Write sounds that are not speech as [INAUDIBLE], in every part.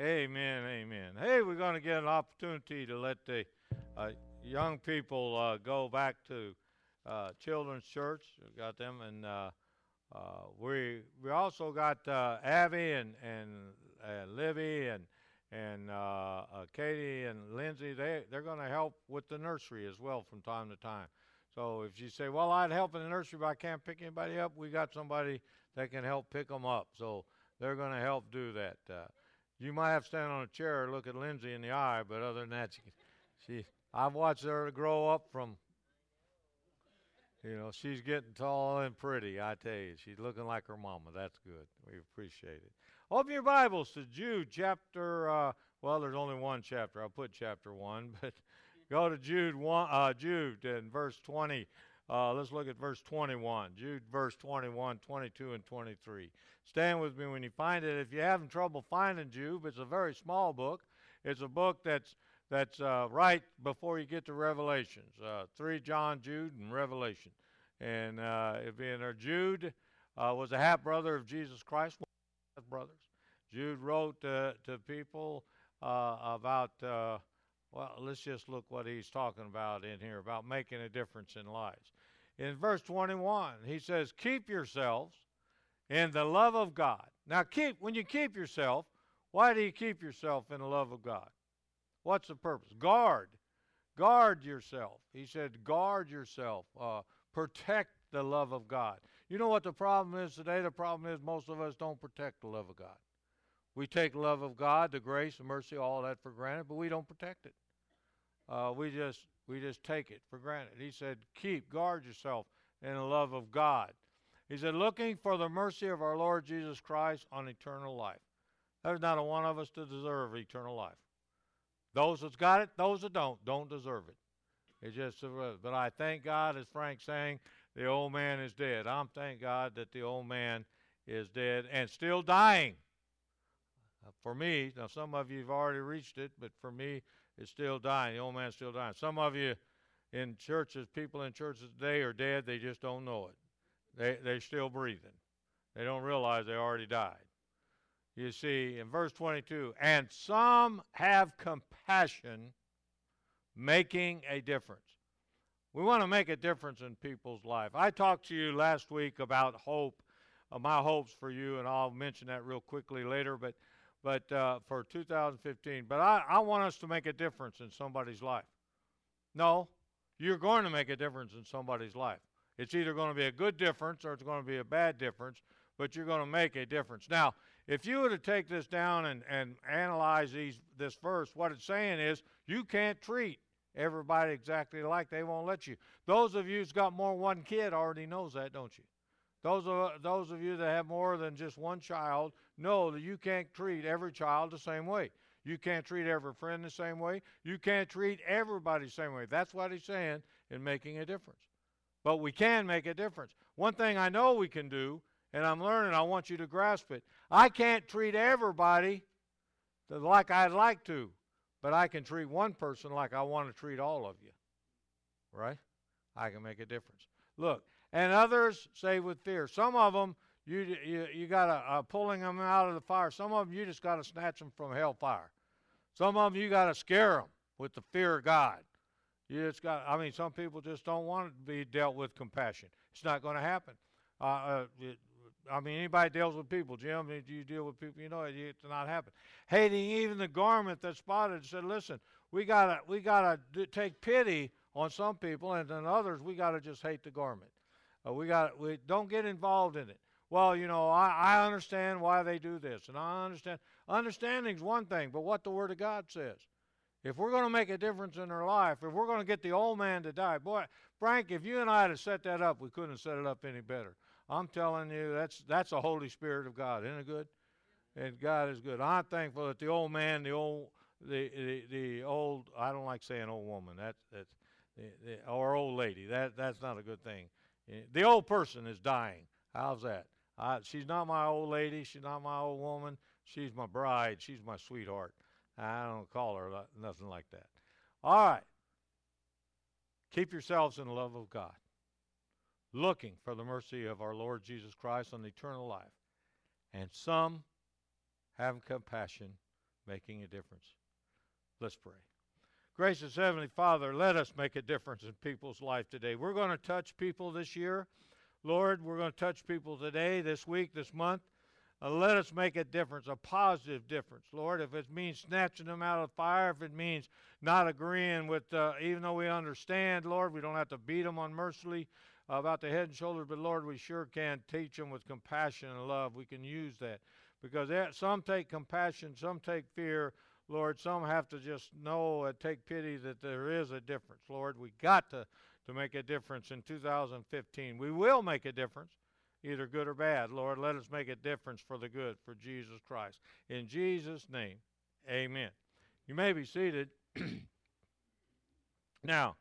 Amen, amen. Hey, we're going to get an opportunity to let the uh, young people uh, go back to uh, Children's Church. We got them, and uh, uh, we we also got uh, Abby and and Livy and and Katie and Lindsay. They they're going to help with the nursery as well from time to time. So if you say, "Well, I'd help in the nursery, but I can't pick anybody up," we got somebody that can help pick them up. So they're going to help do that. You might have to stand on a chair and look at Lindsay in the eye, but other than that, she, she I've watched her grow up from, you know, she's getting tall and pretty. I tell you, she's looking like her mama. That's good. We appreciate it. Open your Bibles to Jude chapter. Uh, well, there's only one chapter. I'll put chapter one, [LAUGHS] but go to Jude one. Uh, Jude and verse 20. Uh, let's look at verse 21. Jude, verse 21, 22, and 23. Stand with me when you find it. If you're having trouble finding Jude, it's a very small book. It's a book that's that's uh, right before you get to Revelations. Uh, three John, Jude, and Revelation. And uh, if there, Jude uh, was a half brother of Jesus Christ. one of brothers. Jude wrote to people uh, about well, let's just look what he's talking about in here about making a difference in lives. In verse 21, he says, Keep yourselves in the love of God. Now, keep when you keep yourself, why do you keep yourself in the love of God? What's the purpose? Guard. Guard yourself. He said, Guard yourself. Uh, protect the love of God. You know what the problem is today? The problem is most of us don't protect the love of God. We take love of God, the grace, the mercy, all that for granted, but we don't protect it. Uh, we just we just take it for granted. He said, "Keep guard yourself in the love of God." He said, "Looking for the mercy of our Lord Jesus Christ on eternal life." There's not a one of us to deserve eternal life. Those that's got it, those that don't, don't deserve it. It's just, but I thank God, as Frank's saying, the old man is dead. I'm thank God that the old man is dead and still dying. Uh, for me, now some of you have already reached it, but for me, is still dying. The old man's still dying. Some of you in churches, people in churches today are dead. They just don't know it. They, they're still breathing. They don't realize they already died. You see, in verse 22, and some have compassion, making a difference. We want to make a difference in people's life. I talked to you last week about hope, uh, my hopes for you, and I'll mention that real quickly later. But but uh, for 2015. But I, I want us to make a difference in somebody's life. No, you're going to make a difference in somebody's life. It's either going to be a good difference or it's going to be a bad difference, but you're going to make a difference. Now, if you were to take this down and, and analyze these, this verse, what it's saying is you can't treat everybody exactly like they won't let you. Those of you who's got more than one kid already knows that, don't you? Those of, those of you that have more than just one child know that you can't treat every child the same way. You can't treat every friend the same way. You can't treat everybody the same way. That's what he's saying in making a difference. But we can make a difference. One thing I know we can do, and I'm learning, I want you to grasp it. I can't treat everybody like I'd like to, but I can treat one person like I want to treat all of you. Right? I can make a difference. Look, and others say with fear. Some of them, you, you, you got to uh, pulling them out of the fire. Some of them, you just got to snatch them from hellfire. Some of them, you got to scare them with the fear of God. You just got, I mean, some people just don't want to be dealt with compassion. It's not going to happen. Uh, uh, it, I mean, anybody deals with people, Jim, you deal with people, you know it, it's not happen. Hating even the garment that's spotted, said, listen, we gotta, we gotta take pity on some people, and then others, we gotta just hate the garment. Uh, we got we don't get involved in it. Well, you know, I, I understand why they do this, and I understand. Understanding's one thing, but what the Word of God says. If we're going to make a difference in their life, if we're going to get the old man to die, boy, Frank, if you and I had set that up, we couldn't have set it up any better. I'm telling you, that's that's the Holy Spirit of God, isn't it good? And God is good. I'm thankful that the old man, the old, the the, the old, I don't like saying old woman. That's that's the, the, or old lady. That that's not a good thing. Eh, the old person is dying. How's that? She's not my old lady. She's not my old woman. She's my bride. She's my sweetheart. I don't call her nothing like that. All right. Keep yourselves in the love of God, looking for the mercy of our Lord Jesus Christ on eternal life. And some have compassion, making a difference. Let's pray. Gracious Heavenly Father, let us make a difference in people's life today. We're going to touch people this year. Lord, we're going to touch people today, this week, this month. Uh, let us make a difference, a positive difference, Lord. If it means snatching them out of the fire, if it means not agreeing with, uh, even though we understand, Lord, we don't have to beat them unmercifully uh, about the head and shoulders, but Lord, we sure can teach them with compassion and love. We can use that because some take compassion, some take fear. Lord, some have to just know and take pity that there is a difference. Lord, we got to, to make a difference in 2015. We will make a difference either good or bad. Lord, let us make a difference for the good for Jesus Christ. In Jesus' name, amen. You may be seated. [CLEARS THROAT] now,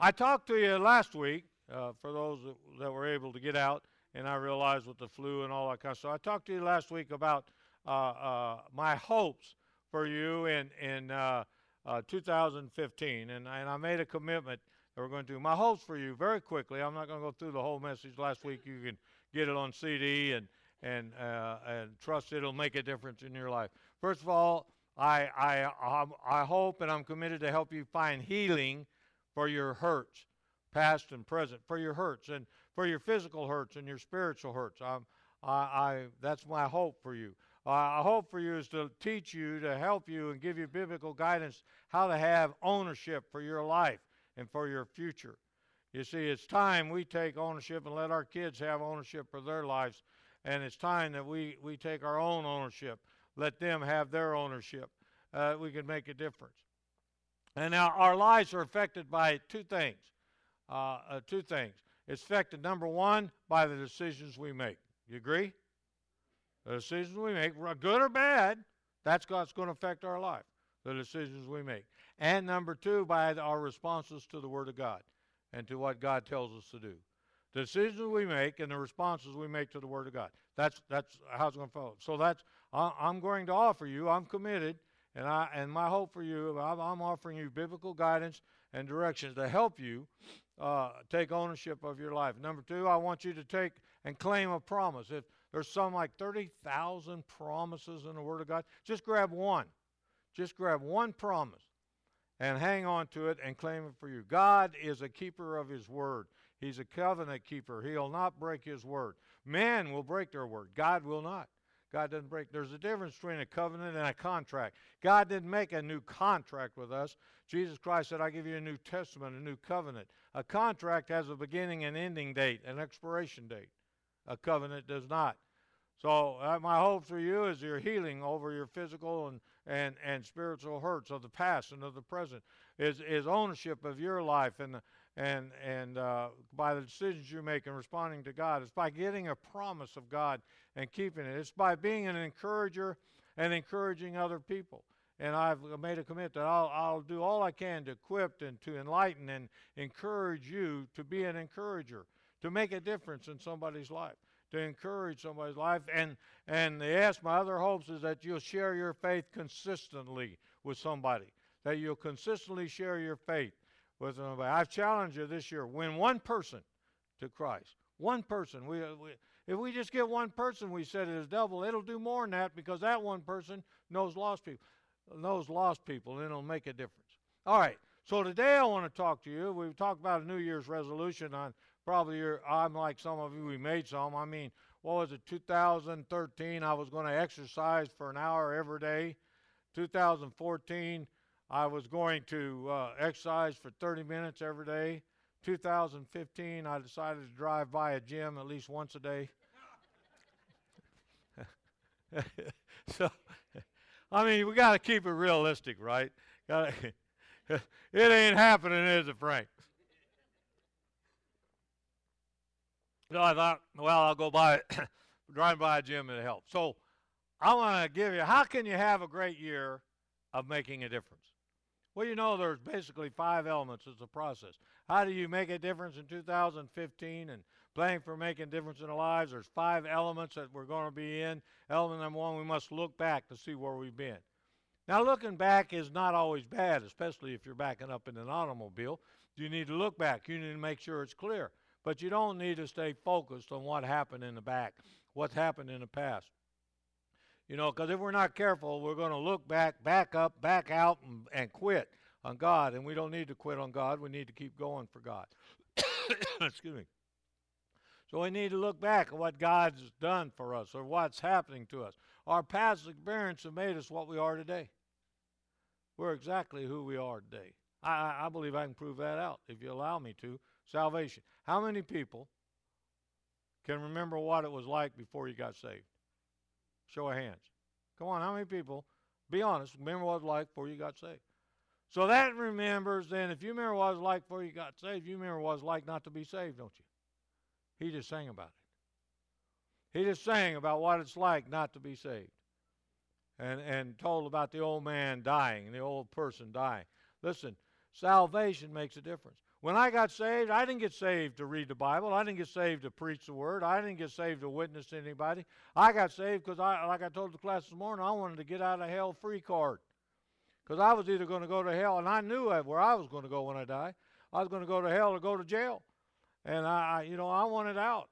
I talked to you last week, uh, for those that, were able to get out, and I realized with the flu and all that kind of stuff. I talked to you last week about uh, uh, my hopes for you in, in uh, uh, 2015, and, and I made a commitment that we're going to do. My hopes for you, very quickly, I'm not going to go through the whole message last week. You can get it on CD and and uh, and trust it'll make a difference in your life. First of all, I I I hope and I'm committed to help you find healing for your hurts, past and present, for your hurts and for your physical hurts and your spiritual hurts. I'm, I, I that's my hope for you. Uh, I hope for you is to teach you, to help you, and give you biblical guidance how to have ownership for your life and for your future. You see, it's time we take ownership and let our kids have ownership for their lives. And it's time that we, we take our own ownership, let them have their ownership. Uh, we can make a difference. And now our lives are affected by two things. Uh, uh, two things. It's affected, number one, by the decisions we make. You agree? The decisions we make, good or bad, that's what's going to affect our life. The decisions we make. And number two, by our responses to the Word of God and to what God tells us to do. The decisions we make and the responses we make to the Word of God. That's that's how it's going to follow. So that's I'm going to offer you. I'm committed, and I and my hope for you. I'm, offering you biblical guidance and directions to help you uh, take ownership of your life. Number two, I want you to take and claim a promise. If there's some like 30,000 promises in the Word of God, just grab one. Just grab one promise and hang on to it and claim it for you. God is a keeper of his word. He's a covenant keeper. He'll not break his word. Men will break their word. God will not. God doesn't break. There's a difference between a covenant and a contract. God didn't make a new contract with us. Jesus Christ said, I give you a new testament, a new covenant. A contract has a beginning and ending date, an expiration date. A covenant does not. So uh, my hope for you is your healing over your physical and, and, and spiritual hurts of the past and of the present is, is ownership of your life and and and uh, by the decisions you make and responding to God. It's by getting a promise of God and keeping it. It's by being an encourager and encouraging other people. And I've made a commitment that I'll, I'll do all I can to equip and to enlighten and encourage you to be an encourager, to make a difference in somebody's life to encourage somebody's life. And, and yes, my other hopes is that you'll share your faith consistently with somebody, that you'll consistently share your faith with somebody. I've challenged you this year win one person to Christ. One person. We, we, if we just get one person, we said it is double, it'll do more than that because that one person knows lost people, knows lost people, and it'll make a difference. All right. So today I want to talk to you. We've talked about a New Year's resolution on probably you're I'm like some of you, we made some. I mean, what was it, 2013, I was going to exercise for an hour every day. 2014, I was going to uh, exercise for 30 minutes every day. 2015, I decided to drive by a gym at least once a day. [LAUGHS] so, I mean, we got to keep it realistic, right? Gotta, [LAUGHS] it ain't happening, is it, Frank? So I thought, well, I'll go by, [COUGHS] drive by a gym and help. So I want to give you, how can you have a great year of making a difference? Well, you know, there's basically five elements. It's a process. How do you make a difference in 2015 and planning for making difference in our lives? There's five elements that we're going to be in. Element number one, we must look back to see where we've been. Now, looking back is not always bad, especially if you're backing up in an automobile. You need to look back. You need to make sure it's clear. But you don't need to stay focused on what happened in the back, what happened in the past. You know, because if we're not careful, we're going to look back, back up, back out, and, and quit on God. And we don't need to quit on God. We need to keep going for God. [COUGHS] Excuse me. So we need to look back at what God's done for us or what's happening to us. Our past experience have made us what we are today. We're exactly who we are today. I, I believe I can prove that out if you allow me to. Salvation. How many people can remember what it was like before you got saved? Show of hands. Come on, how many people, be honest, remember what it was like before you got saved? So that remembers then, if you remember what it was like before you got saved, you remember what it was like not to be saved, don't you? He just sang about it. He just sang about what it's like not to be saved. And, and told about the old man dying, and the old person dying. Listen, salvation makes a difference. When I got saved, I didn't get saved to read the Bible. I didn't get saved to preach the word. I didn't get saved to witness to anybody. I got saved because, I, like I told the class this morning, I wanted to get out of hell free card. Because I was either going to go to hell, and I knew where I was going to go when I die. I was going to go to hell or go to jail. And I, you know, I wanted out.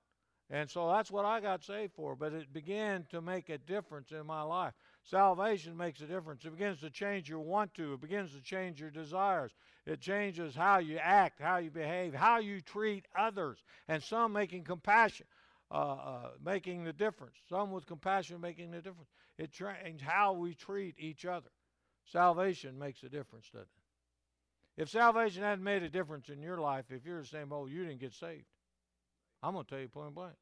And so that's what I got saved for. But it began to make a difference in my life. Salvation makes a difference. It begins to change your want to, it begins to change your desires. It changes how you act, how you behave, how you treat others. And some making compassion, uh, uh, making the difference. Some with compassion making the difference. It changes how we treat each other. Salvation makes a difference, doesn't it? If salvation hadn't made a difference in your life, if you're the same old, you didn't get saved. I'm going to tell you point blank.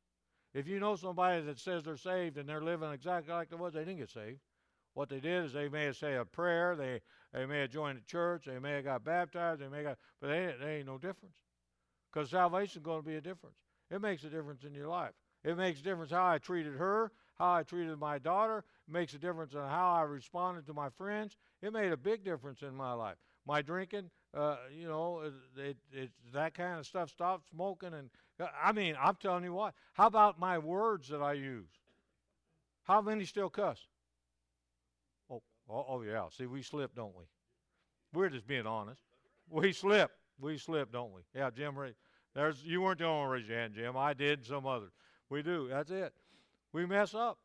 If you know somebody that says they're saved and they're living exactly like they was, they didn't get saved. What they did is they may have said a prayer, they, they may have joined the church, they may have got baptized, they may got, but they, they ain't no difference. Because salvation is going to be a difference. It makes a difference in your life. It makes a difference how I treated her, how I treated my daughter. It makes a difference in how I responded to my friends. It made a big difference in my life. My drinking, uh, you know, it, it, that kind of stuff. Stop smoking, and uh, I mean, I'm telling you what. How about my words that I use? How many still cuss? Oh, oh, yeah. See, we slip, don't we? We're just being honest. We slip. We slip, don't we? Yeah, Jim. There's you weren't the only one raise your hand, Jim. I did. Some others. We do. That's it. We mess up.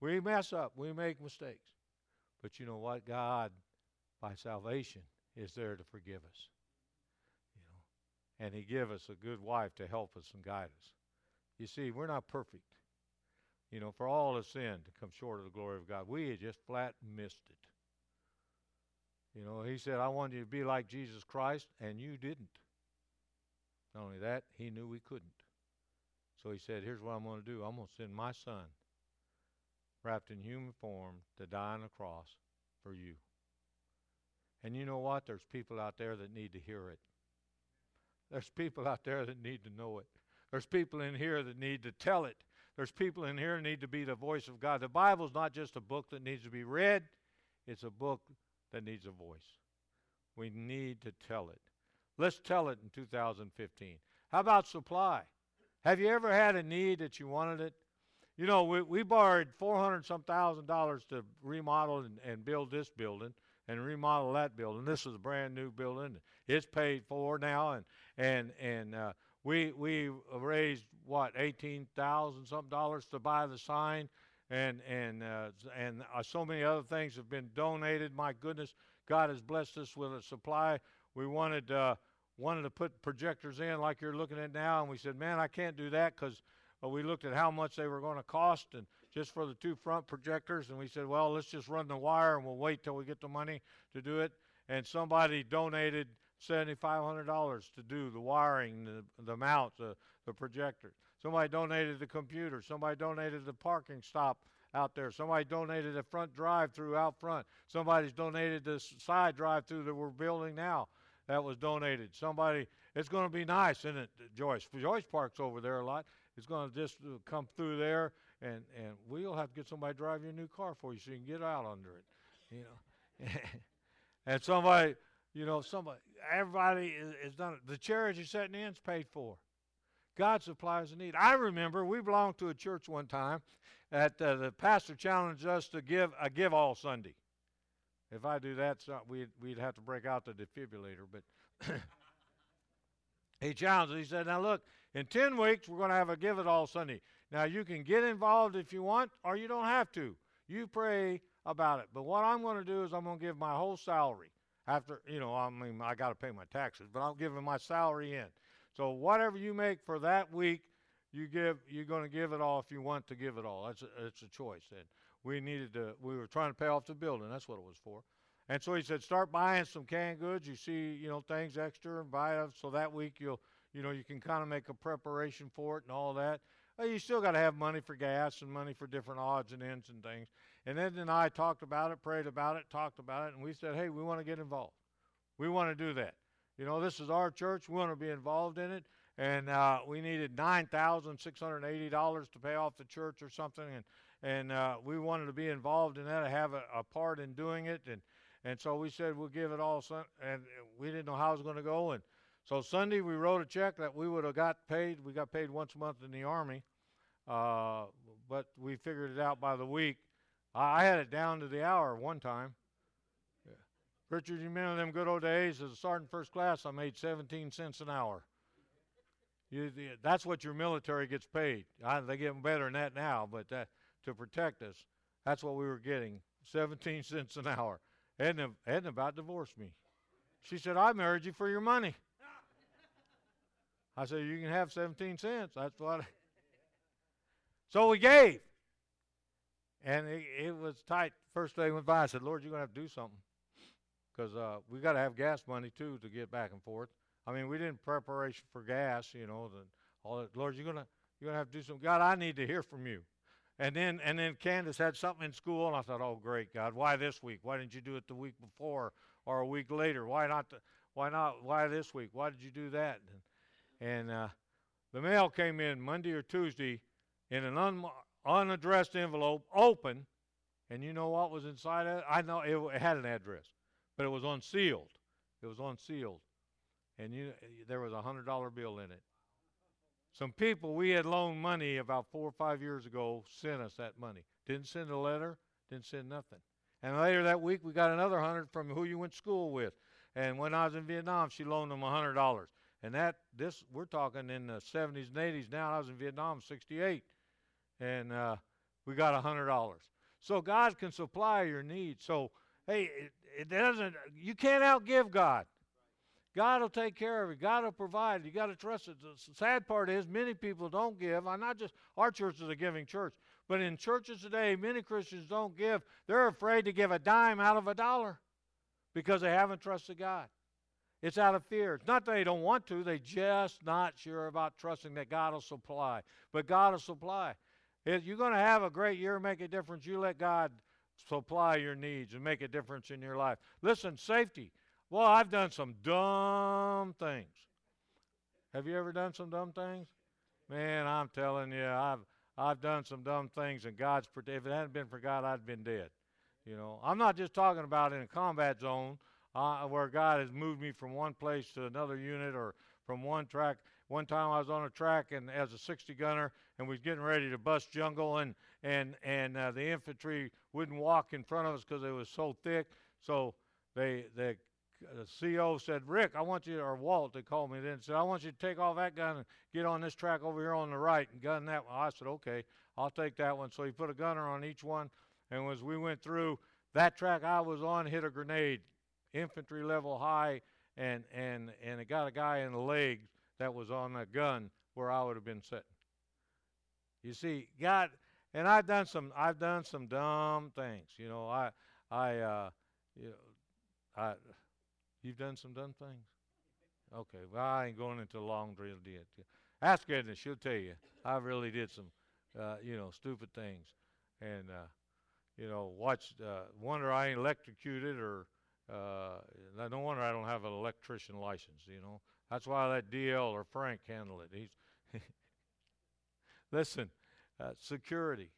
We mess up. We make mistakes. But you know what? God, by salvation, is there to forgive us. You know, and He give us a good wife to help us and guide us. You see, we're not perfect. You know, for all of sin to come short of the glory of God, we had just flat missed it. You know, He said, "I want you to be like Jesus Christ," and you didn't. Not only that, He knew we couldn't. So He said, "Here's what I'm going to do. I'm going to send my Son." wrapped in human form to die on a cross for you. And you know what? There's people out there that need to hear it. There's people out there that need to know it. There's people in here that need to tell it. There's people in here need to be the voice of God. The Bible's not just a book that needs to be read, it's a book that needs a voice. We need to tell it. Let's tell it in 2015. How about supply? Have you ever had a need that you wanted it you know, we, we borrowed 400 some thousand dollars to remodel and, and build this building and remodel that building. This is a brand new building. It's paid for now, and and and uh, we we raised what 18,000 something dollars to buy the sign, and and uh, and uh, so many other things have been donated. My goodness, God has blessed us with a supply. We wanted uh, wanted to put projectors in like you're looking at now, and we said, man, I can't do that because but we looked at how much they were going to cost and just for the two front projectors and we said well let's just run the wire and we'll wait till we get the money to do it and somebody donated $7500 to do the wiring the, the mounts the, the projectors. Somebody donated the computer. Somebody donated the parking stop out there. Somebody donated the front drive through out front. Somebody's donated the side drive through that we're building now that was donated. Somebody it's going to be nice isn't it joyce? Joyce parks over there a lot. It's going to just uh, come through there, and, and we'll have to get somebody to drive your new car for you so you can get out under it, you know. [LAUGHS] and somebody, you know, somebody, everybody is, is done it. The sitting in is paid for. God supplies the need. I remember we belonged to a church one time that uh, the pastor challenged us to give a give all Sunday. If I do that, so we'd, we'd have to break out the defibrillator. But [LAUGHS] he challenged us. He said, Now look, in 10 weeks, we're going to have a Give It All Sunday. Now, you can get involved if you want, or you don't have to. You pray about it. But what I'm going to do is I'm going to give my whole salary after, you know, I mean, I got to pay my taxes, but I'm giving my salary in. So whatever you make for that week, you give, you're going to give it all if you want to give it all. That's a, it's a choice. And we needed to, we were trying to pay off the building. That's what it was for. And so he said, start buying some canned goods. You see, you know, things extra and buy it. So that week you'll, you know, you can kind of make a preparation for it and all that. Well, you still got to have money for gas and money for different odds and ends and things. And Ed and I talked about it, prayed about it, talked about it, and we said, hey, we want to get involved. We want to do that. You know, this is our church. We want to be involved in it. And uh, we needed $9,680 to pay off the church or something. And, and uh, we wanted to be involved in that, have a, a, part in doing it. And, and so we said we'll give it all. Sun- and we didn't know how it was going to go. And so Sunday we wrote a check that we would have got paid. We got paid once a month in the Army. Uh, but we figured it out by the week. I had it down to the hour one time. Yeah. Richard, you remember them good old days as a sergeant first class? I made 17 cents an hour. You, that's what your military gets paid. I, they get better than that now, but that, to protect us, that's what we were getting 17 [LAUGHS] cents an hour. Edna, Edna about divorced me. She said, I married you for your money. I said, You can have 17 cents. That's what. I [LAUGHS] so we gave. And it, it, was tight. First day went by, I said, Lord, you're going to have to do something. Because uh, we got to have gas money, too, to get back and forth. I mean, we didn't preparation for gas, you know. The, all that. Lord, you're going to you're gonna have to do something. God, I need to hear from you. And then and then Candace had something in school, and I thought, oh, great, God, why this week? Why didn't you do it the week before or a week later? Why not? The, why not? Why this week? Why did you do that? And, and uh, the mail came in Monday or Tuesday in an un- unaddressed envelope, open, and you know what was inside it? I know it, it had an address, but it was unsealed. It was unsealed, and you there was a hundred dollar bill in it. Some people we had loaned money about four or five years ago sent us that money. Didn't send a letter, didn't send nothing. And later that week we got another hundred from who you went to school with. And when I was in Vietnam, she loaned them a hundred dollars. And that this we're talking in the 70s and 80s. Now I was in Vietnam, 68 and uh, we got a hundred dollars. So God can supply your needs. So hey, it, it doesn't. You can't outgive God. God will take care of it. God will provide. You got to trust it. The sad part is many people don't give. I'm not just our church is a giving church, but in churches today, many Christians don't give. They're afraid to give a dime out of a dollar because they haven't trusted God. It's out of fear. It's not that they don't want to, they just not sure about trusting that God will supply. But God will supply. If you're going to have a great year, make a difference, you let God supply your needs and make a difference in your life. Listen, safety. Well, I've done some dumb things. Have you ever done some dumb things? Man, I'm telling you, I've I've done some dumb things, and God's if it hadn't been for God, I'd been dead. You know, I'm not just talking about in a combat zone uh, where God has moved me from one place to another unit or from one track. One time I was on a track and as a 60 gunner, and we was getting ready to bust jungle, and and and uh, the infantry wouldn't walk in front of us because it was so thick. So they the CO said, Rick, I want you, or Walt, they called me then, said, I want you to take off that gun and get on this track over here on the right and gun that one. I said, okay, I'll take that one. So he put a gunner on each one, and as we went through that track I was on, hit a grenade, infantry level high, and and and it got a guy in the leg that was on that gun where I would have been sitting. You see, God, and I've done some, I've done some dumb things. You know, I, I, uh, you know, I, you've done some dumb things. Okay, well, I ain't going into a long drill yet. Ask Edna; she'll tell you. I really did some, uh, you know, stupid things, and uh, you know, watch. Uh, wonder I ain't electrocuted, or uh, no wonder I don't have an electrician license. You know, that's why let DL or Frank handle it. He's [LAUGHS] Listen, uh, security.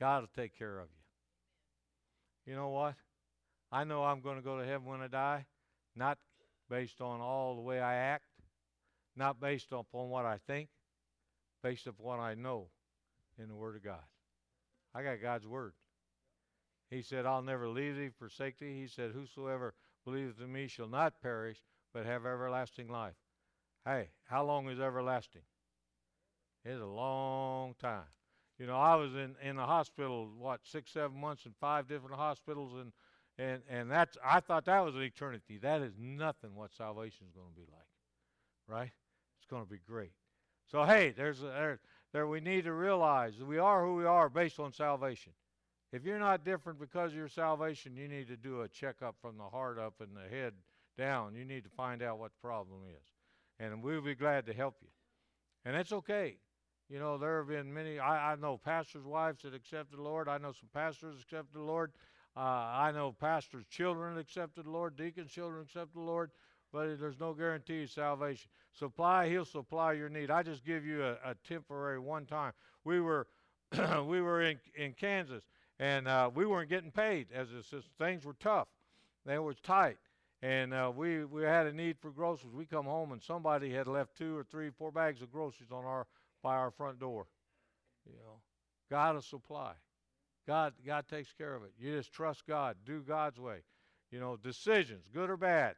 God will take care of you. You know what? I know I'm going to go to heaven when I die, not based on all the way I act, not based upon what I think, based upon what I know in the Word of God. I got God's Word. He said, I'll never leave thee, forsake thee. He said, Whosoever believeth in me shall not perish, but have everlasting life. Hey, how long is everlasting? It's a long time. You know, I was in in the hospital what six, seven months in five different hospitals, and and and that's I thought that was an eternity. That is nothing what salvation is going to be like, right? It's going to be great. So hey, there's a, there there we need to realize we are who we are based on salvation. If you're not different because of your salvation, you need to do a checkup from the heart up and the head down. You need to find out what the problem is, and we'll be glad to help you. And it's okay. You know, there have been many. I, I know pastors' wives that accepted the Lord. I know some pastors accepted the Lord. Uh, I know pastors' children accepted the Lord. Deacons' children accepted the Lord. But there's no guarantee of salvation. Supply, He'll supply your need. I just give you a, a temporary one time. We were, [CLEARS THROAT] we were in in Kansas, and uh, we weren't getting paid as assistants. Things were tough. They was tight and uh, we we had a need for groceries. We come home and somebody had left two or three, four bags of groceries on our by our front door. You know, God will supply. God, God takes care of it. You just trust God. Do God's way. You know, decisions, good or bad,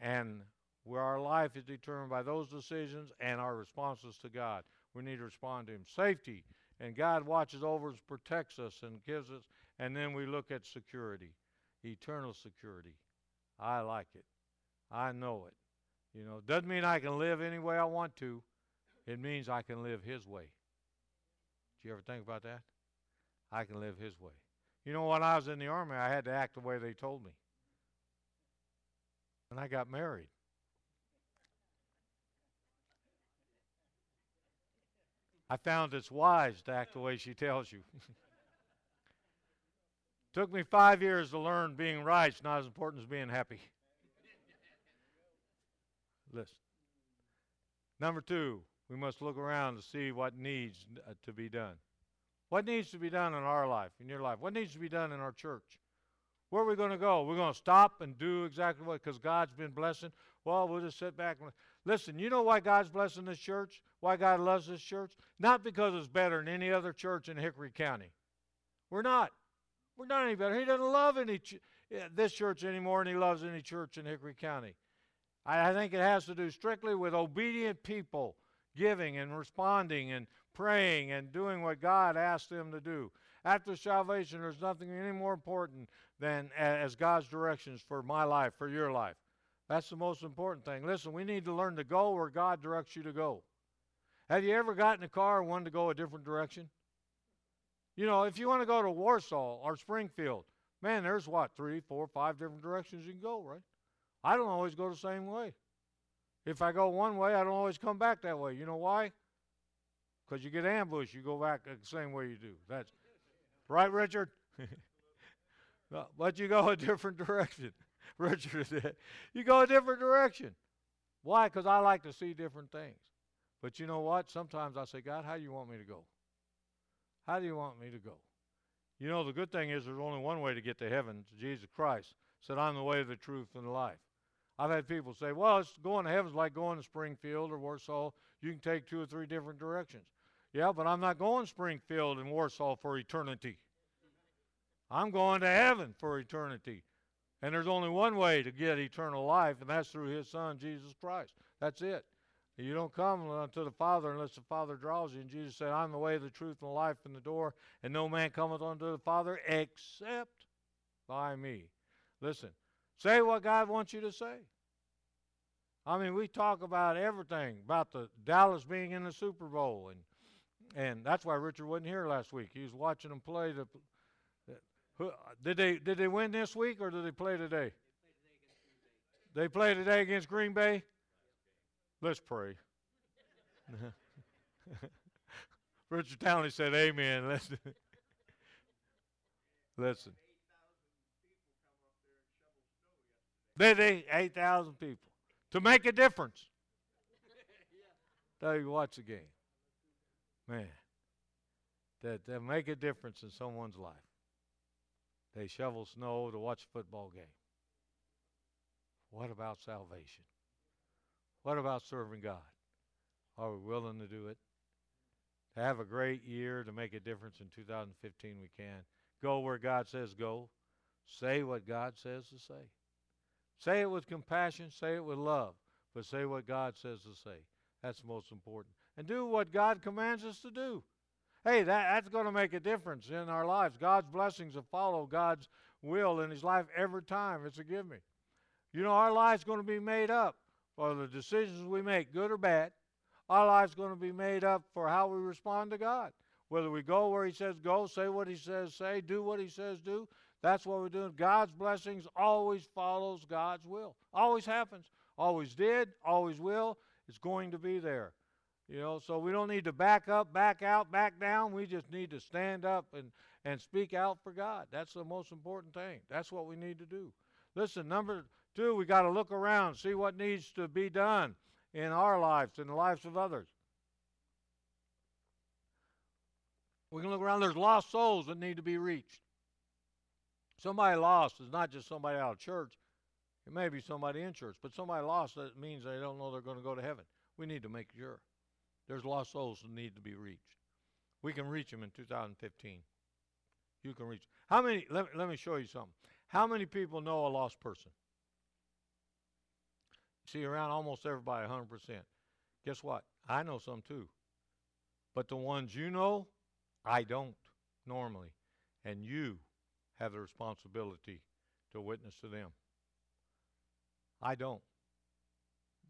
and where our life is determined by those decisions and our responses to God. We need to respond to Him. Safety, and God watches over us, protects us, and gives us. And then we look at security, eternal security. I like it. I know it. You know, it doesn't mean I can live any way I want to. It means I can live His way. Did you ever think about that? I can live His way. You know, when I was in the Army, I had to act the way they told me. And I got married. I found it's wise to act the way she tells you. [LAUGHS] Took me five years to learn being right is not as important as being happy. [LAUGHS] Listen. Number two, we must look around to see what needs uh, to be done. What needs to be done in our life, in your life? What needs to be done in our church? Where are we going to go? We're going to stop and do exactly what, because God's been blessing. Well, we'll just sit back and listen. You know why God's blessing this church? Why God loves this church? Not because it's better than any other church in Hickory County. We're not. We're not any better. He doesn't love any ch- eh, this church anymore, and he loves any church in Hickory County. I, I think it has to do strictly with obedient people giving and responding and praying and doing what God asked them to do. After salvation, there's nothing any more important than as God's directions for my life, for your life. That's the most important thing. Listen, we need to learn to go where God directs you to go. Have you ever gotten in a car and wanted to go a different direction? You know, if you want to go to Warsaw or Springfield, man, there's what, three, four, five different directions you can go, right? I don't always go the same way. If I go one way, I don't always come back that way. You know why? Because you get ambushed, you go back the same way you do. That's right, Richard. [LAUGHS] but you go a different [LAUGHS] direction. [LAUGHS] Richard, said, you go a different direction. Why? Because I like to see different things. But you know what? Sometimes I say, God, how do you want me to go? How do you want me to go? You know, the good thing is there's only one way to get to heaven, Jesus Christ. Said, I'm the way, the truth, and the life. I've had people say, well, it's going to heaven is like going to Springfield or Warsaw. You can take two or three different directions. Yeah, but I'm not going to Springfield and Warsaw for eternity. I'm going to heaven for eternity. And there's only one way to get eternal life, and that's through his son, Jesus Christ. That's it. You don't come unto the Father unless the Father draws you. And Jesus said, I'm the way, the truth, and the life, and the door, and no man cometh unto the Father except by me. Listen, say what God wants you to say. I mean, we talk about everything, about the Dallas being in the Super Bowl, and and that's why Richard wasn't here last week. He was watching them play. The, the uh, did they did they win this week or did they play today? They play today against Green Bay. Let's pray. [LAUGHS] Richard Townley said, Amen. [LAUGHS] Listen. Listen. They, they 8,000 people to make a difference. Tell you watch the game. Man, that, that make a difference in someone's life. They shovel snow to watch a football game. What about salvation? What about serving God? Are we willing to do it? To have a great year, to make a difference in 2015, we can. Go where God says go. Say what God says to say. Say it with compassion, say it with love, but say what God says to say. That's most important. And do what God commands us to do. Hey, that, that's going to make a difference in our lives. God's blessings will follow God's will in His life every time. It's a give me. You know, our life's going to be made up for the decisions we make, good or bad. Our life's going to be made up for how we respond to God. Whether we go where He says go, say what He says say, do what He says do, that's what we're doing. God's blessings always follows God's will. Always happens. Always did, always will. It's going to be there. You know, so we don't need to back up, back out, back down. We just need to stand up and, and speak out for God. That's the most important thing. That's what we need to do. Listen, number two, we got to look around, see what needs to be done in our lives, in the lives of others. We can look around, there's lost souls that need to be reached. Somebody lost is not just somebody out of church. It may be somebody in church, but somebody lost that means they don't know they're going to go to heaven. We need to make sure. There's lost souls that need to be reached. We can reach them in 2015. You can reach. How many? Let, let me show you something. How many people know a lost person? See around almost everybody 100%. Guess what? I know some too. But the ones you know, I don't normally. And you have the responsibility to witness to them. I don't.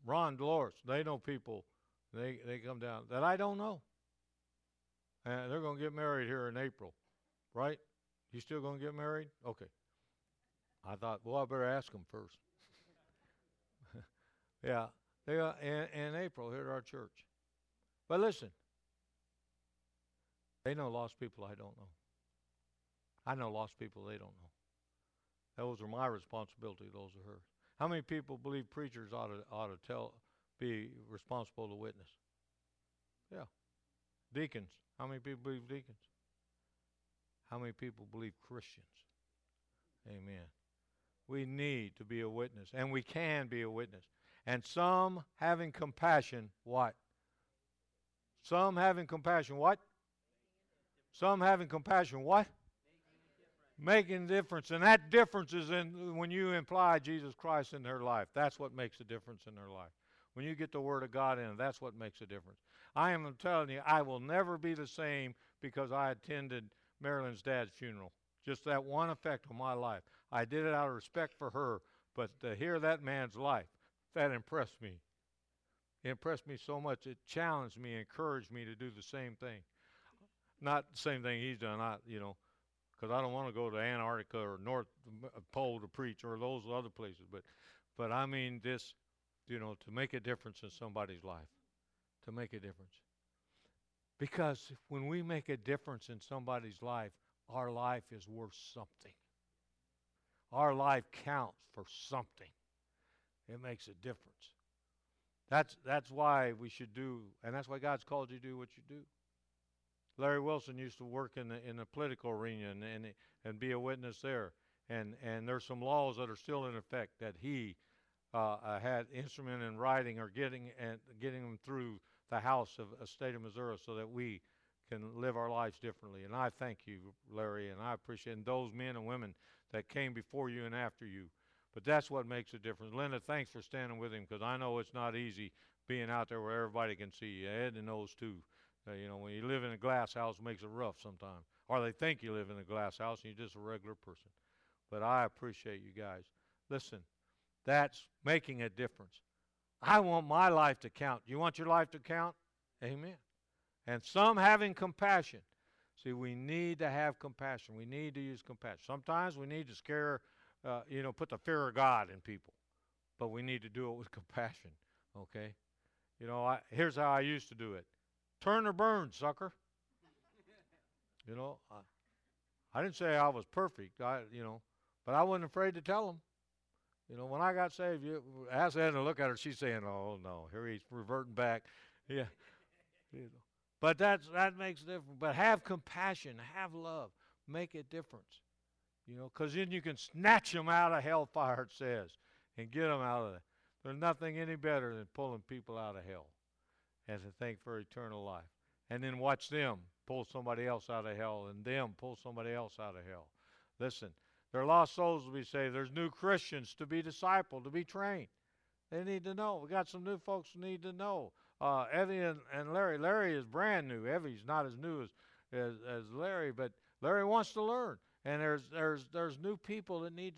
Ron, Dolores, they know people. They they come down that I don't know. And they're going to get married here in April, right? You still going to get married? Okay. I thought, well, I better ask them first. [LAUGHS] yeah, they are in, in April here at our church. But listen, they know lost people I don't know. I know lost people they don't know. Those are my responsibility. Those are hers. How many people believe preachers ought to ought to tell be responsible to witness? Yeah. Deacons. How many people believe deacons? How many people believe Christians? Amen. We need to be a witness, and we can be a witness. And some having compassion, what? Some having compassion, what? Some having compassion, what? making difference. And that difference is in when you imply Jesus Christ in their life. That's what makes a difference in their life. When you get the Word of God in, that's what makes a difference. I am telling you, I will never be the same because I attended Marilyn's dad's funeral. Just that one effect on my life. I did it out of respect for her, but to hear that man's life, that impressed me. It impressed me so much. It challenged me, encouraged me to do the same thing. Not the same thing he's done. I, you know, because I don't want to go to Antarctica or North uh, Pole to preach or those other places. But, but I mean this, you know, to make a difference in somebody's life, to make a difference. Because when we make a difference in somebody's life, our life is worth something. Our life counts for something. It makes a difference. That's that's why we should do, and that's why God's called you to do what you do. Larry Wilson used to work in the in the political arena and and, and be a witness there. And and there's some laws that are still in effect that he uh, uh, had instrument in writing or getting and getting them through the House of a state of Missouri so that we can live our lives differently. And I thank you, Larry, and I appreciate those men and women that came before you and after you. But that's what makes a difference. Linda, thanks for standing with him because I know it's not easy being out there where everybody can see you. Ed knows too. Uh, you know, when you live in a glass house, it makes it rough sometimes. Or they think you live in a glass house and you're just a regular person. But I appreciate you guys. Listen, that's making a difference. I want my life to count. You want your life to count? Amen. And some having compassion. See, we need to have compassion. We need to use compassion. Sometimes we need to scare, uh, you know, put the fear of God in people. But we need to do it with [LAUGHS] compassion, okay? You know, I, here's how I used to do it Turn or burn, sucker. you know, I, I didn't say I was perfect, I, you know, but I wasn't afraid to tell them. You know, when I got saved, you ask Ann to look at her. She's saying, "Oh no, here he's reverting back." [LAUGHS] Yeah, you know. But that's that makes a difference. But have compassion, have love, make a difference. You know, because then you can snatch them out of hellfire. It says, and get them out of there. There's nothing any better than pulling people out of hell and to thank for eternal life. And then watch them pull somebody else out of hell and them pull somebody else out of hell. Listen, there are lost souls to be saved. There's new Christians to be discipled, to be trained. They need to know. We got some new folks who need to know. Uh, Evie and, and Larry. Larry is brand new. Evie's not as new as as, as Larry, but Larry wants to learn. And there's there's there's new people that need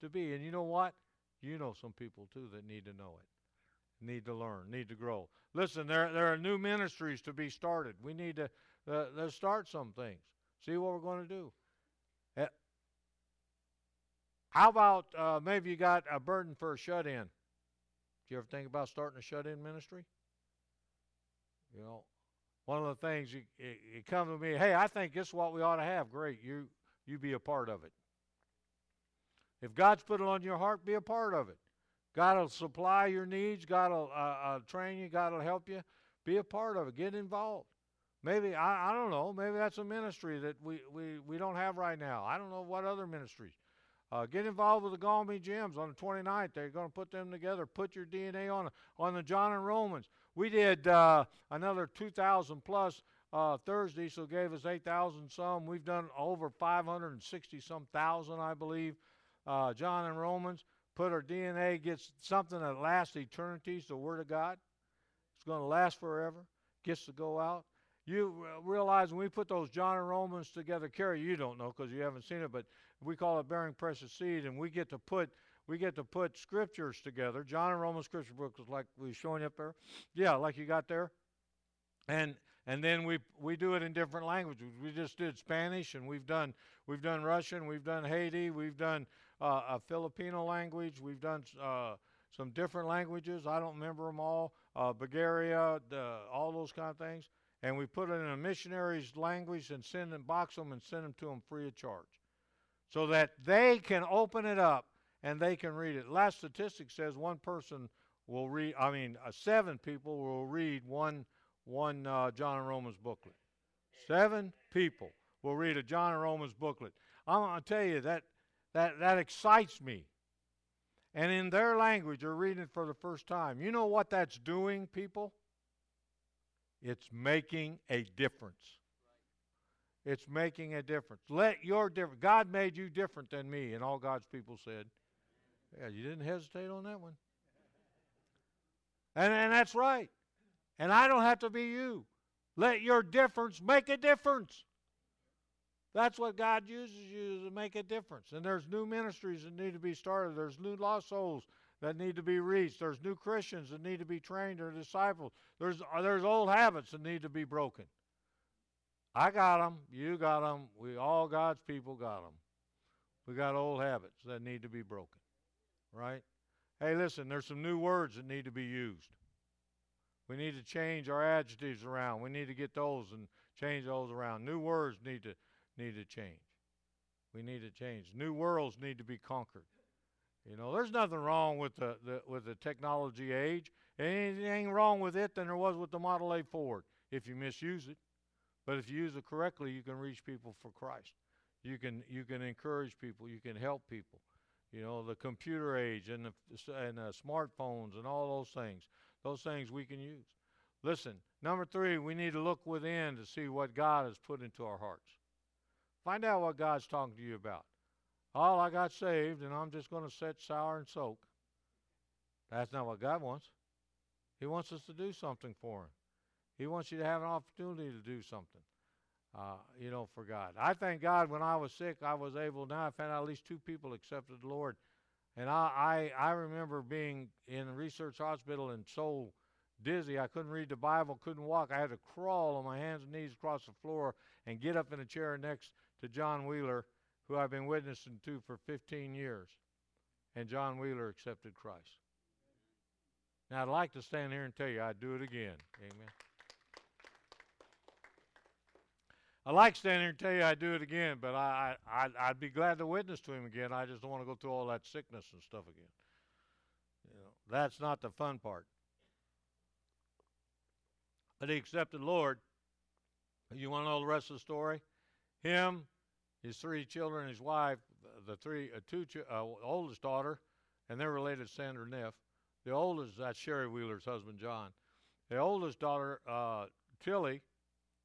to be. And you know what? You know some people too that need to know it, need to learn, need to grow. Listen, there there are new ministries to be started. We need to uh, start some things. See what we're going to do. How about uh, maybe you got a burden for a shut in? Do you ever think about starting a shut in ministry? You know, one of the things you, it, it comes to me, hey, I think this is what we ought to have. Great, you you be a part of it. If God's put it on your heart, be a part of it. God will supply your needs. God will uh, uh, train you. God will help you. Be a part of it. Get involved. Maybe I, I don't know. Maybe that's a ministry that we, we, we don't have right now. I don't know what other ministries. Uh, get involved with the Galway Gems on the 29th. They're going to put them together. Put your DNA on on the John and Romans. We did uh, another 2,000 plus uh, Thursday, so gave us 8,000 some. We've done over 560 some thousand, I believe. Uh, John and Romans put our DNA gets something that lasts eternity. It's the Word of God. It's going to last forever. Gets to go out. You realize when we put those John and Romans together, Carrie, you don't know because you haven't seen it, but we call it bearing precious seed, and we get to put we get to put scriptures together. John and Romans scripture book books, like we showing up there. Yeah, like you got there. And and then we we do it in different languages. We just did Spanish, and we've done we've done Russian, we've done Haiti, we've done uh, a Filipino language, we've done uh, some different languages. I don't remember them all. Uh, Bulgaria, the, all those kind of things, and we put it in a missionary's language and send them, box them, and send them to them free of charge, so that they can open it up and they can read it. Last statistic says one person will read. I mean, uh, seven people will read one one uh, John and Romans booklet. Seven people will read a John and Romans booklet. I'm going to tell you that, that that excites me. And in their language, they're reading it for the first time. You know what that's doing, people? It's making a difference. It's making a difference. Let your difference. God made you different than me, and all God's people said. Yeah, you didn't hesitate on that one. And, and that's right. And I don't have to be you. Let your difference make a difference. That's what God uses you to make a difference. And there's new ministries that need to be started. There's new lost souls that need to be reached. There's new Christians that need to be trained or discipled. There's, there's old habits that need to be broken. I got them. You got them. We all God's people got them. We got old habits that need to be broken. Right? Hey, listen, there's some new words that need to be used. We need to change our adjectives around. We need to get those and change those around. New words need to need to change. We need to change. New worlds need to be conquered. You know, there's nothing wrong with the, the with the technology age. Anything wrong with it than there was with the Model A Ford if you misuse it. But if you use it correctly, you can reach people for Christ. You can you can encourage people. You can help people. You know, the computer age and the and the smartphones and all those things. Those things we can use. Listen, number three, we need to look within to see what God has put into our hearts. Find out what God's talking to you about. Oh, I got saved and I'm just going to sit sour and soak. That's not what God wants. He wants us to do something for Him. He wants you to have an opportunity to do something, uh, you know, for God. I thank God when I was sick, I was able, now I found out at least two people accepted the Lord and I, I, I remember being in research hospital and so dizzy I couldn't read the Bible, couldn't walk. I had to crawl on my hands and knees across the floor and get up in a chair next to John Wheeler, who I've been witnessing to for 15 years. And John Wheeler accepted Christ. Now, I'd like to stand here and tell you I'd do it again. Amen. I like standing here and tell you I'd do it again, but I, I, I'd, be glad to witness to him again. I just don't want to go through all that sickness and stuff again. You know, that's not the fun part. But he accepted Lord. You want to know the rest of the story? Him, his three children, his wife, the three, uh, two, ch- uh, oldest daughter, and they're related to Sandra Neff. The oldest, that's Sherry Wheeler's husband, John. The oldest daughter, uh, Tilly,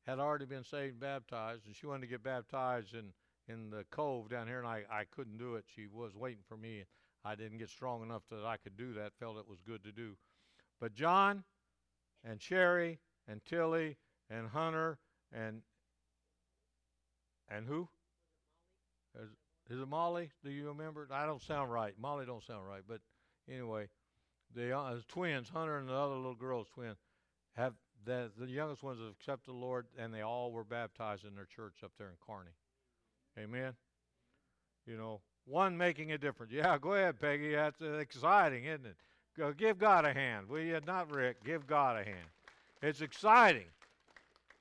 had already been saved and baptized, and she wanted to get baptized in, in the cove down here, and I, I couldn't do it. She was waiting for me. I didn't get strong enough that I could do that, felt it was good to do. But John and Sherry and Tilly and Hunter and and who? Is, is it Molly? Do you remember? I don't sound right. Molly don't sound right. But anyway, the uh, twins, Hunter and the other little girl's twin, have the the youngest ones have accepted the Lord, and they all were baptized in their church up there in Kearney. Amen. You know, one making a difference. Yeah, go ahead, Peggy. That's exciting, isn't it? Go, give God a hand. Will you? Not Rick. Give God a hand. It's exciting.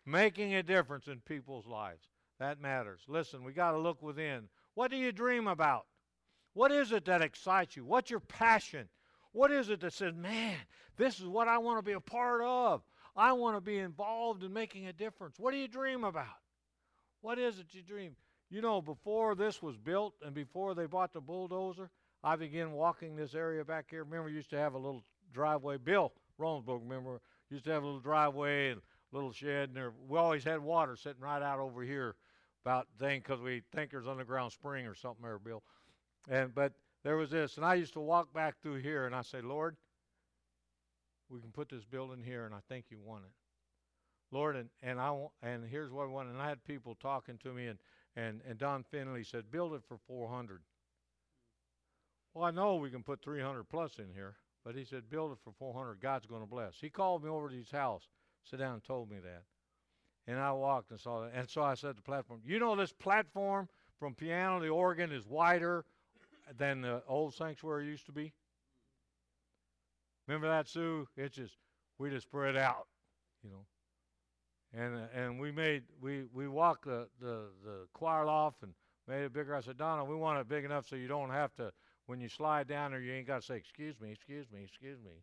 Making a difference in people's lives. That matters. Listen, we got to look within. What do you dream about? What is it that excites you? What's your passion? What is it that says, man, this is what I want to be a part of? I want to be involved in making a difference. What do you dream about? What is it you dream? You know, before this was built and before they bought the bulldozer, I began walking this area back here. Remember, used to have a little driveway. Bill Ronsburg, remember, used to have a little driveway and little shed, and there, we always had water sitting right out over here about thing because we think there's underground spring or something there, Bill. And but there was this, and I used to walk back through here, and I say, Lord, we can put this building here, and I think you want it. Lord, and, and I and here's what I want. And I had people talking to me, and, and, and Don Finley said, build it for 400. Well, I know we can put 300 plus in here, but he said, build it for 400. God's going to bless. He called me over to his house, sat down, and told me that. And I walked and saw that. And so I said to the platform, you know this platform from piano to organ is wider than the old sanctuary used to be? Remember that, Sue? It's just we just spread out, you know. And uh, and we made we we walked the, the the choir loft and made it bigger. I said, Donna, we want it big enough so you don't have to when you slide down there, you ain't got to say, "Excuse me, excuse me, excuse me,"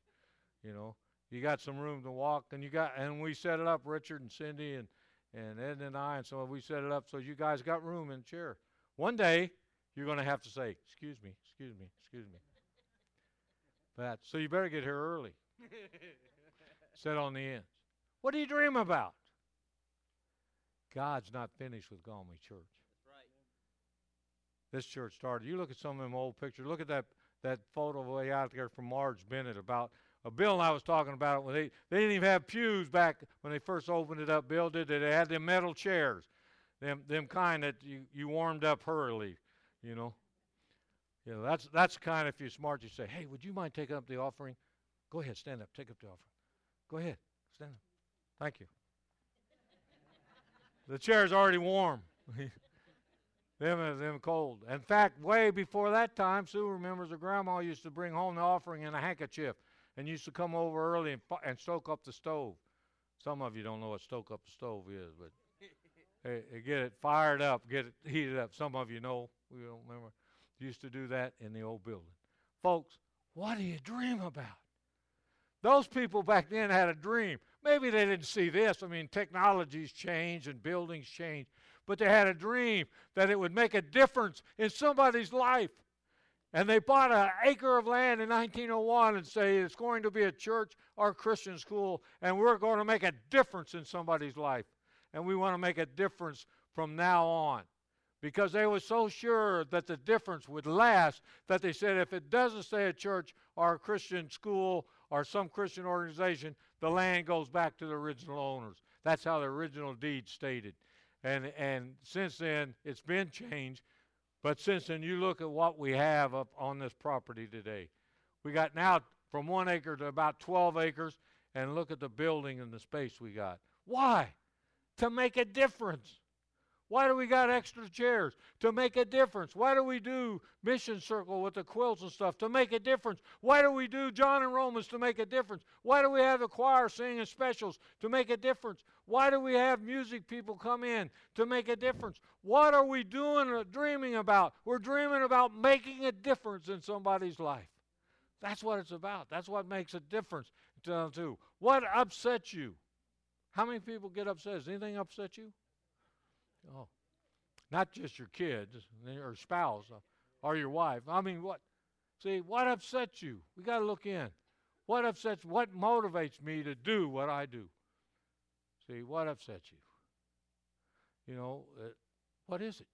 you know. You got some room to walk, and you got and we set it up, Richard and Cindy and and Ed and I, and so we set it up so you guys got room in the chair. One day you're going to have to say, "Excuse me, excuse me, excuse me." That so you better get here early. [LAUGHS] Sit on the ends. What do you dream about? God's not finished with Galway Church. Right. This church started. You look at some of them old pictures. Look at that that photo way out there from Marge Bennett about uh, Bill and I was talking about it when they they didn't even have pews back when they first opened it up. Bill did. They had them metal chairs, them them kind that you you warmed up hurriedly, you know. You know that's that's kind. Of if you're smart, you say, "Hey, would you mind taking up the offering?" Go ahead, stand up, take up the offering. Go ahead, stand up. Thank you. the chair's already warm. [LAUGHS] them them cold. In fact, way before that time, Sue remembers her grandma used to bring home the offering in a handkerchief and used to come over early and, and stoke up the stove. Some of you don't know what stoke up the stove is, but [LAUGHS] hey, get it fired up, get it heated up. Some of you know. We don't remember. Used to do that in the old building. Folks, what do you dream about? Those people back then had a dream. Maybe they didn't see this. I mean, technologies change and buildings change, but they had a dream that it would make a difference in somebody's life. And they bought an acre of land in 1901 and say it's going to be a church or a Christian school, and we're going to make a difference in somebody's life. And we want to make a difference from now on because they were so sure that the difference would last that they said if it doesn't say a church or a Christian school or some Christian organization, the land goes back to the original owners. That's how the original deed stated. And, and since then, it's been changed. But since then, you look at what we have up on this property today. We got now from one acre to about 12 acres, and look at the building and the space we got. Why? To make a difference. Why do we got extra chairs? To make a difference. Why do we do mission circle with the quilts and stuff? To make a difference. Why do we do John and Romans to make a difference? Why do we have the choir singing specials to make a difference? Why do we have music people come in to make a difference? What are we doing or dreaming about? We're dreaming about making a difference in somebody's life. That's what it's about. That's what makes a difference. Too. What upsets you? How many people get upset? Does anything upset you? Oh, not just your kids or spouse uh, or your wife. I mean, what? See, what upsets you? We got to look in. What upsets? What motivates me to do what I do? See, what upsets you? You know, uh, what is it?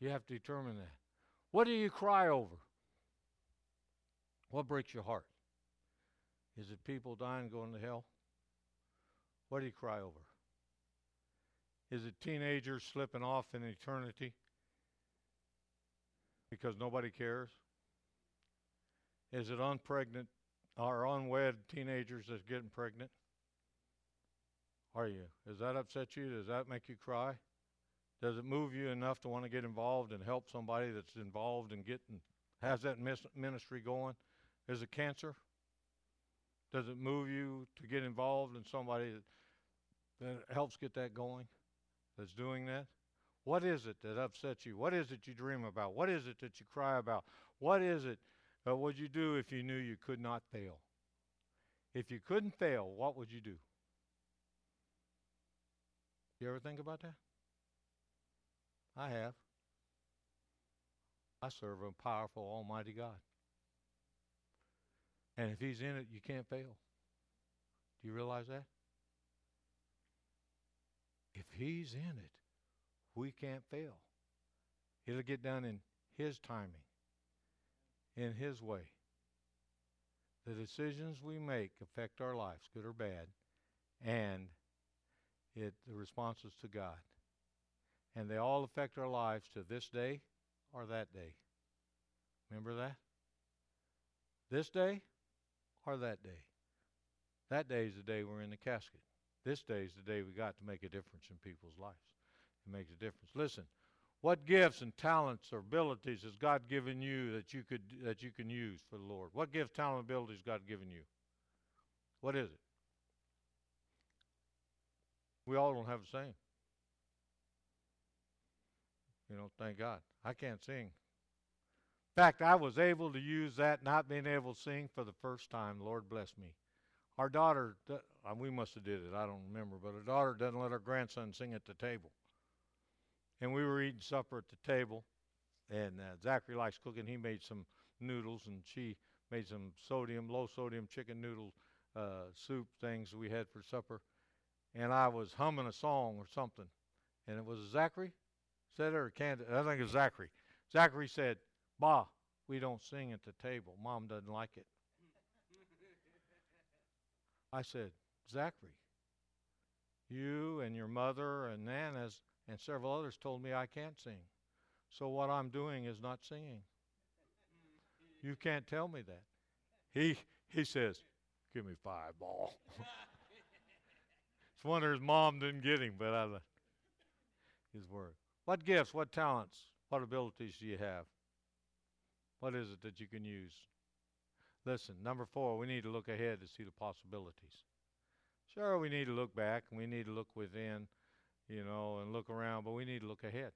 You have to determine that. What do you cry over? What breaks your heart? Is it people dying going to hell? What do you cry over? Is it teenagers slipping off in eternity because nobody cares? Is it unpregnant or unwed teenagers that's getting pregnant? Are you? Does that upset you? Does that make you cry? Does it move you enough to want to get involved and help somebody that's involved and getting has that ministry going? Is it cancer? Does it move you to get involved in somebody that, that helps get that going? That's doing that? What is it that upsets you? What is it you dream about? What is it that you cry about? What is it uh, would you do if you knew you could not fail? If you couldn't fail, what would you do? You ever think about that? I have. I serve a powerful, almighty God. And if He's in it, you can't fail. Do you realize that? If He's in it, we can't fail. It'll get done in His timing, in His way. The decisions we make affect our lives, good or bad, and it the response is to God. And they all affect our lives to this day or that day. Remember that? This day or that day. That day is the day we're in the casket. This day is the day we got to make a difference in people's lives. It makes a difference. Listen, what gifts and talents or abilities has God given you that you could that you can use for the Lord? What gifts, talent, abilities God given you? What is it? We all don't have the same. You know, thank God. I can't sing. In fact, I was able to use that not being able to sing for the first time. Lord bless me. Our daughter, uh, we must have did it. I don't remember, but our daughter doesn't let our grandson sing at the table. And we were eating supper at the table, and uh, Zachary likes cooking. He made some noodles, and she made some sodium, low sodium chicken noodle uh, soup things we had for supper. And I was humming a song or something, and it was Zachary said or Candace. I think it was Zachary. Zachary said, "Bah, we don't sing at the table. Mom doesn't like it." I said, Zachary, you and your mother and Nana's and several others told me I can't sing. So what I'm doing is not singing. You can't tell me that. He he says, "Give me five ball." [LAUGHS] it's wonder his mom didn't get him, but I his word. What gifts, what talents, what abilities do you have? What is it that you can use? Listen, number four, we need to look ahead to see the possibilities. Sure, we need to look back and we need to look within, you know, and look around, but we need to look ahead.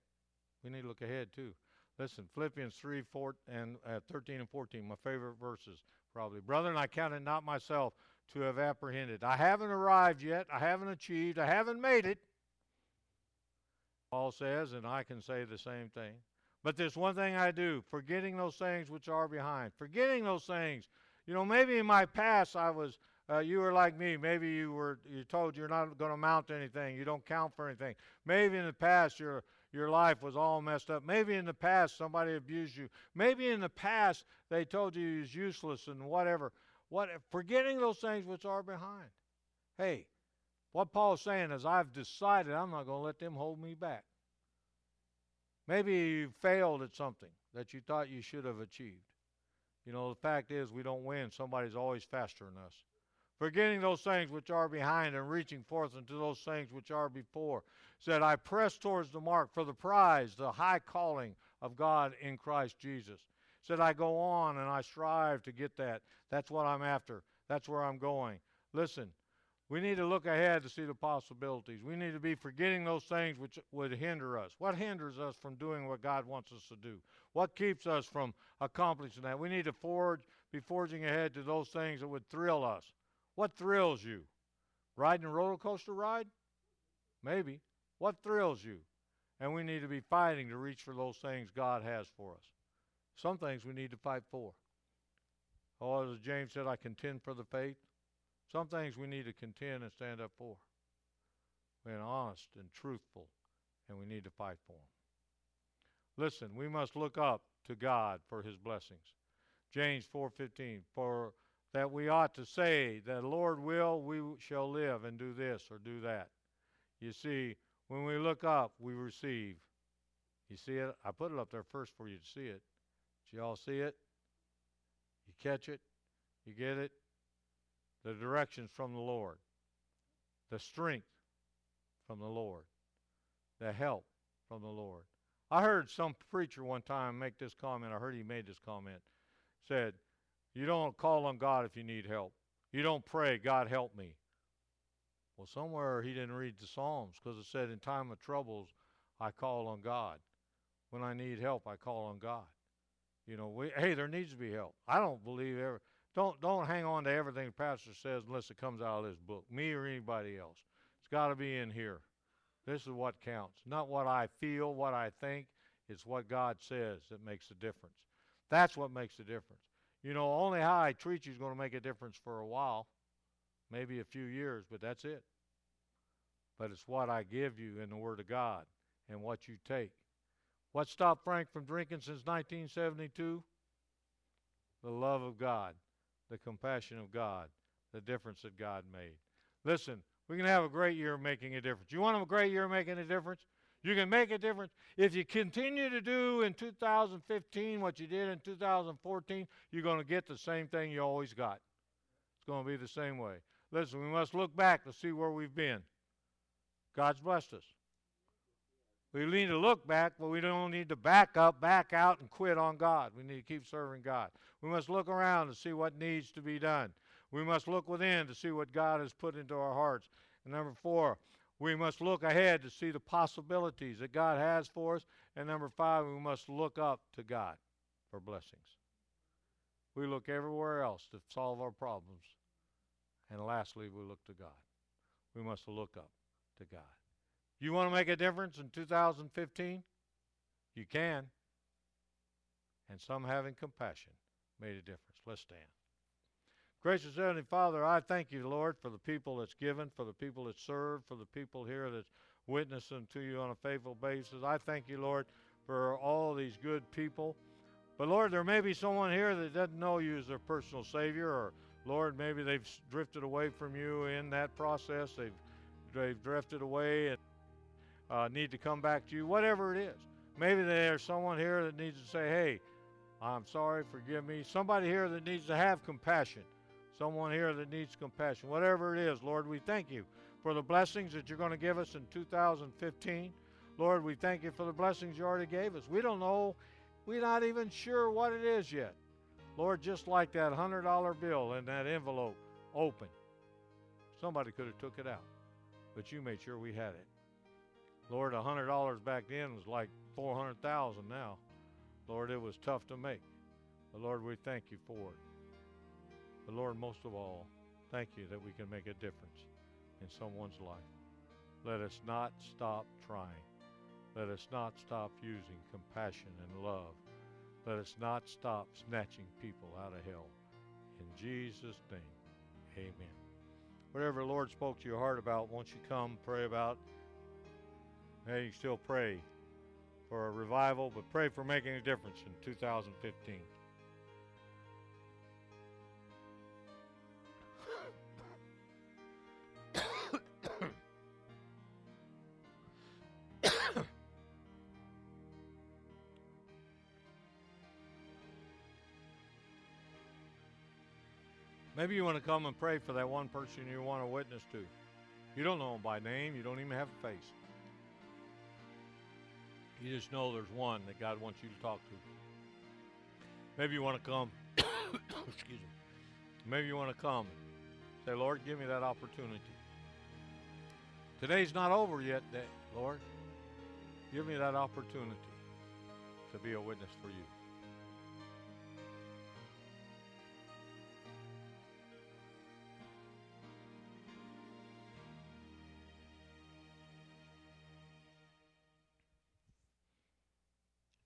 We need to look ahead too. Listen, Philippians 3, 4, and uh, 13 and 14, my favorite verses probably. Brethren, I count it not myself to have apprehended. I haven't arrived yet. I haven't achieved. I haven't made it. Paul says, and I can say the same thing. But there's one thing I do, forgetting those things which are behind. Forgetting those things. You know, maybe in my past I was uh, you were like me. Maybe you were you told you're not going to amount to anything. You don't count for anything. Maybe in the past your your life was all messed up. Maybe in the past somebody abused you. Maybe in the past they told you you was useless and whatever. What forgetting those things which are behind. Hey, what Paul's saying is I've decided I'm not going to let them hold me back. Maybe you failed at something that you thought you should have achieved. You know, the fact is we don't win. Somebody's always faster than us. Forgetting those things which are behind and reaching forth into those things which are before. Said, I press towards the mark for the prize, the high calling of God in Christ Jesus. Said, I go on and I strive to get that. That's what I'm after. That's where I'm going. Listen, we need to look ahead to see the possibilities. We need to be forgetting those things which would hinder us. What hinders us from doing what God wants us to do? What keeps us from accomplishing that? We need to forge, be forging ahead to those things that would thrill us. What thrills you? Riding a roller coaster ride? Maybe. What thrills you? And we need to be fighting to reach for those things God has for us. Some things we need to fight for. Oh, as James said, I contend for the faith. Some things we need to contend and stand up for. We're honest and truthful, and we need to fight for them. Listen, we must look up to God for his blessings. James 4:15 for that we ought to say that Lord will we shall live and do this or do that. You see, When we look up, we receive. You see it? I put it up there first for you to see it. Did you all see it? You catch it? You get it? The directions from the Lord, the strength from the Lord, the help from the Lord. I heard some preacher one time make this comment. I heard he made this comment. Said, You don't call on God if you need help. You don't pray, God help me. Well, somewhere he didn't read the Psalms because it said, In time of troubles, I call on God. When I need help, I call on God. You know, we, hey, there needs to be help. I don't believe ever. Don't don't hang on to everything the pastor says unless it comes out of this book, me or anybody else. It's got to be in here. This is what counts, not what I feel, what I think. It's what God says that makes the difference. That's what makes the difference. You know, only how I treat you is going to make a difference for a while, maybe a few years, but that's it. But it's what I give you in the Word of God and what you take. What stopped Frank from drinking since 1972? The love of God, the compassion of God, the difference that God made. Listen, we can have a great year making a difference. You want a great year making a difference? You can make a difference. If you continue to do in 2015 what you did in 2014, you're going to get the same thing you always got. It's going to be the same way. Listen, we must look back to see where we've been. God's blessed us. We need to look back, but we don't need to back up, back out, and quit on God. We need to keep serving God. We must look around to see what needs to be done. We must look within to see what God has put into our hearts. And number four, we must look ahead to see the possibilities that God has for us. And number five, we must look up to God for blessings. We look everywhere else to solve our problems. And lastly, we look to God. We must look up to God. You want to make a difference in 2015? You can. And some having compassion made a difference. Let's stand. Gracious Heavenly Father, I thank you, Lord, for the people that's given, for the people that serve, for the people here that's witnessing to you on a faithful basis. I thank you, Lord, for all these good people. But Lord, there may be someone here that doesn't know you as their personal Savior, or Lord, maybe they've drifted away from you in that process. They've they've drifted away and uh, need to come back to you, whatever it is. Maybe there's someone here that needs to say, hey, I'm sorry, forgive me. Somebody here that needs to have compassion. Someone here that needs compassion. Whatever it is, Lord, we thank you for the blessings that you're going to give us in 2015. Lord, we thank you for the blessings you already gave us. We don't know, we're not even sure what it is yet. Lord, just like that $100 bill in that envelope open, somebody could have took it out, but you made sure we had it. Lord, a hundred dollars back then was like four hundred thousand now. Lord, it was tough to make. But Lord, we thank you for it. But Lord, most of all, thank you that we can make a difference in someone's life. Let us not stop trying. Let us not stop using compassion and love. Let us not stop snatching people out of hell. In Jesus' name, amen. Whatever the Lord spoke to your heart about, won't you come pray about Hey, you still pray for a revival, but pray for making a difference in 2015. [COUGHS] Maybe you want to come and pray for that one person you want to witness to. You don't know them by name, you don't even have a face. You just know there's one that God wants you to talk to. Maybe you want to come. [COUGHS] excuse me. Maybe you want to come. Say, Lord, give me that opportunity. Today's not over yet, Lord. Give me that opportunity to be a witness for you.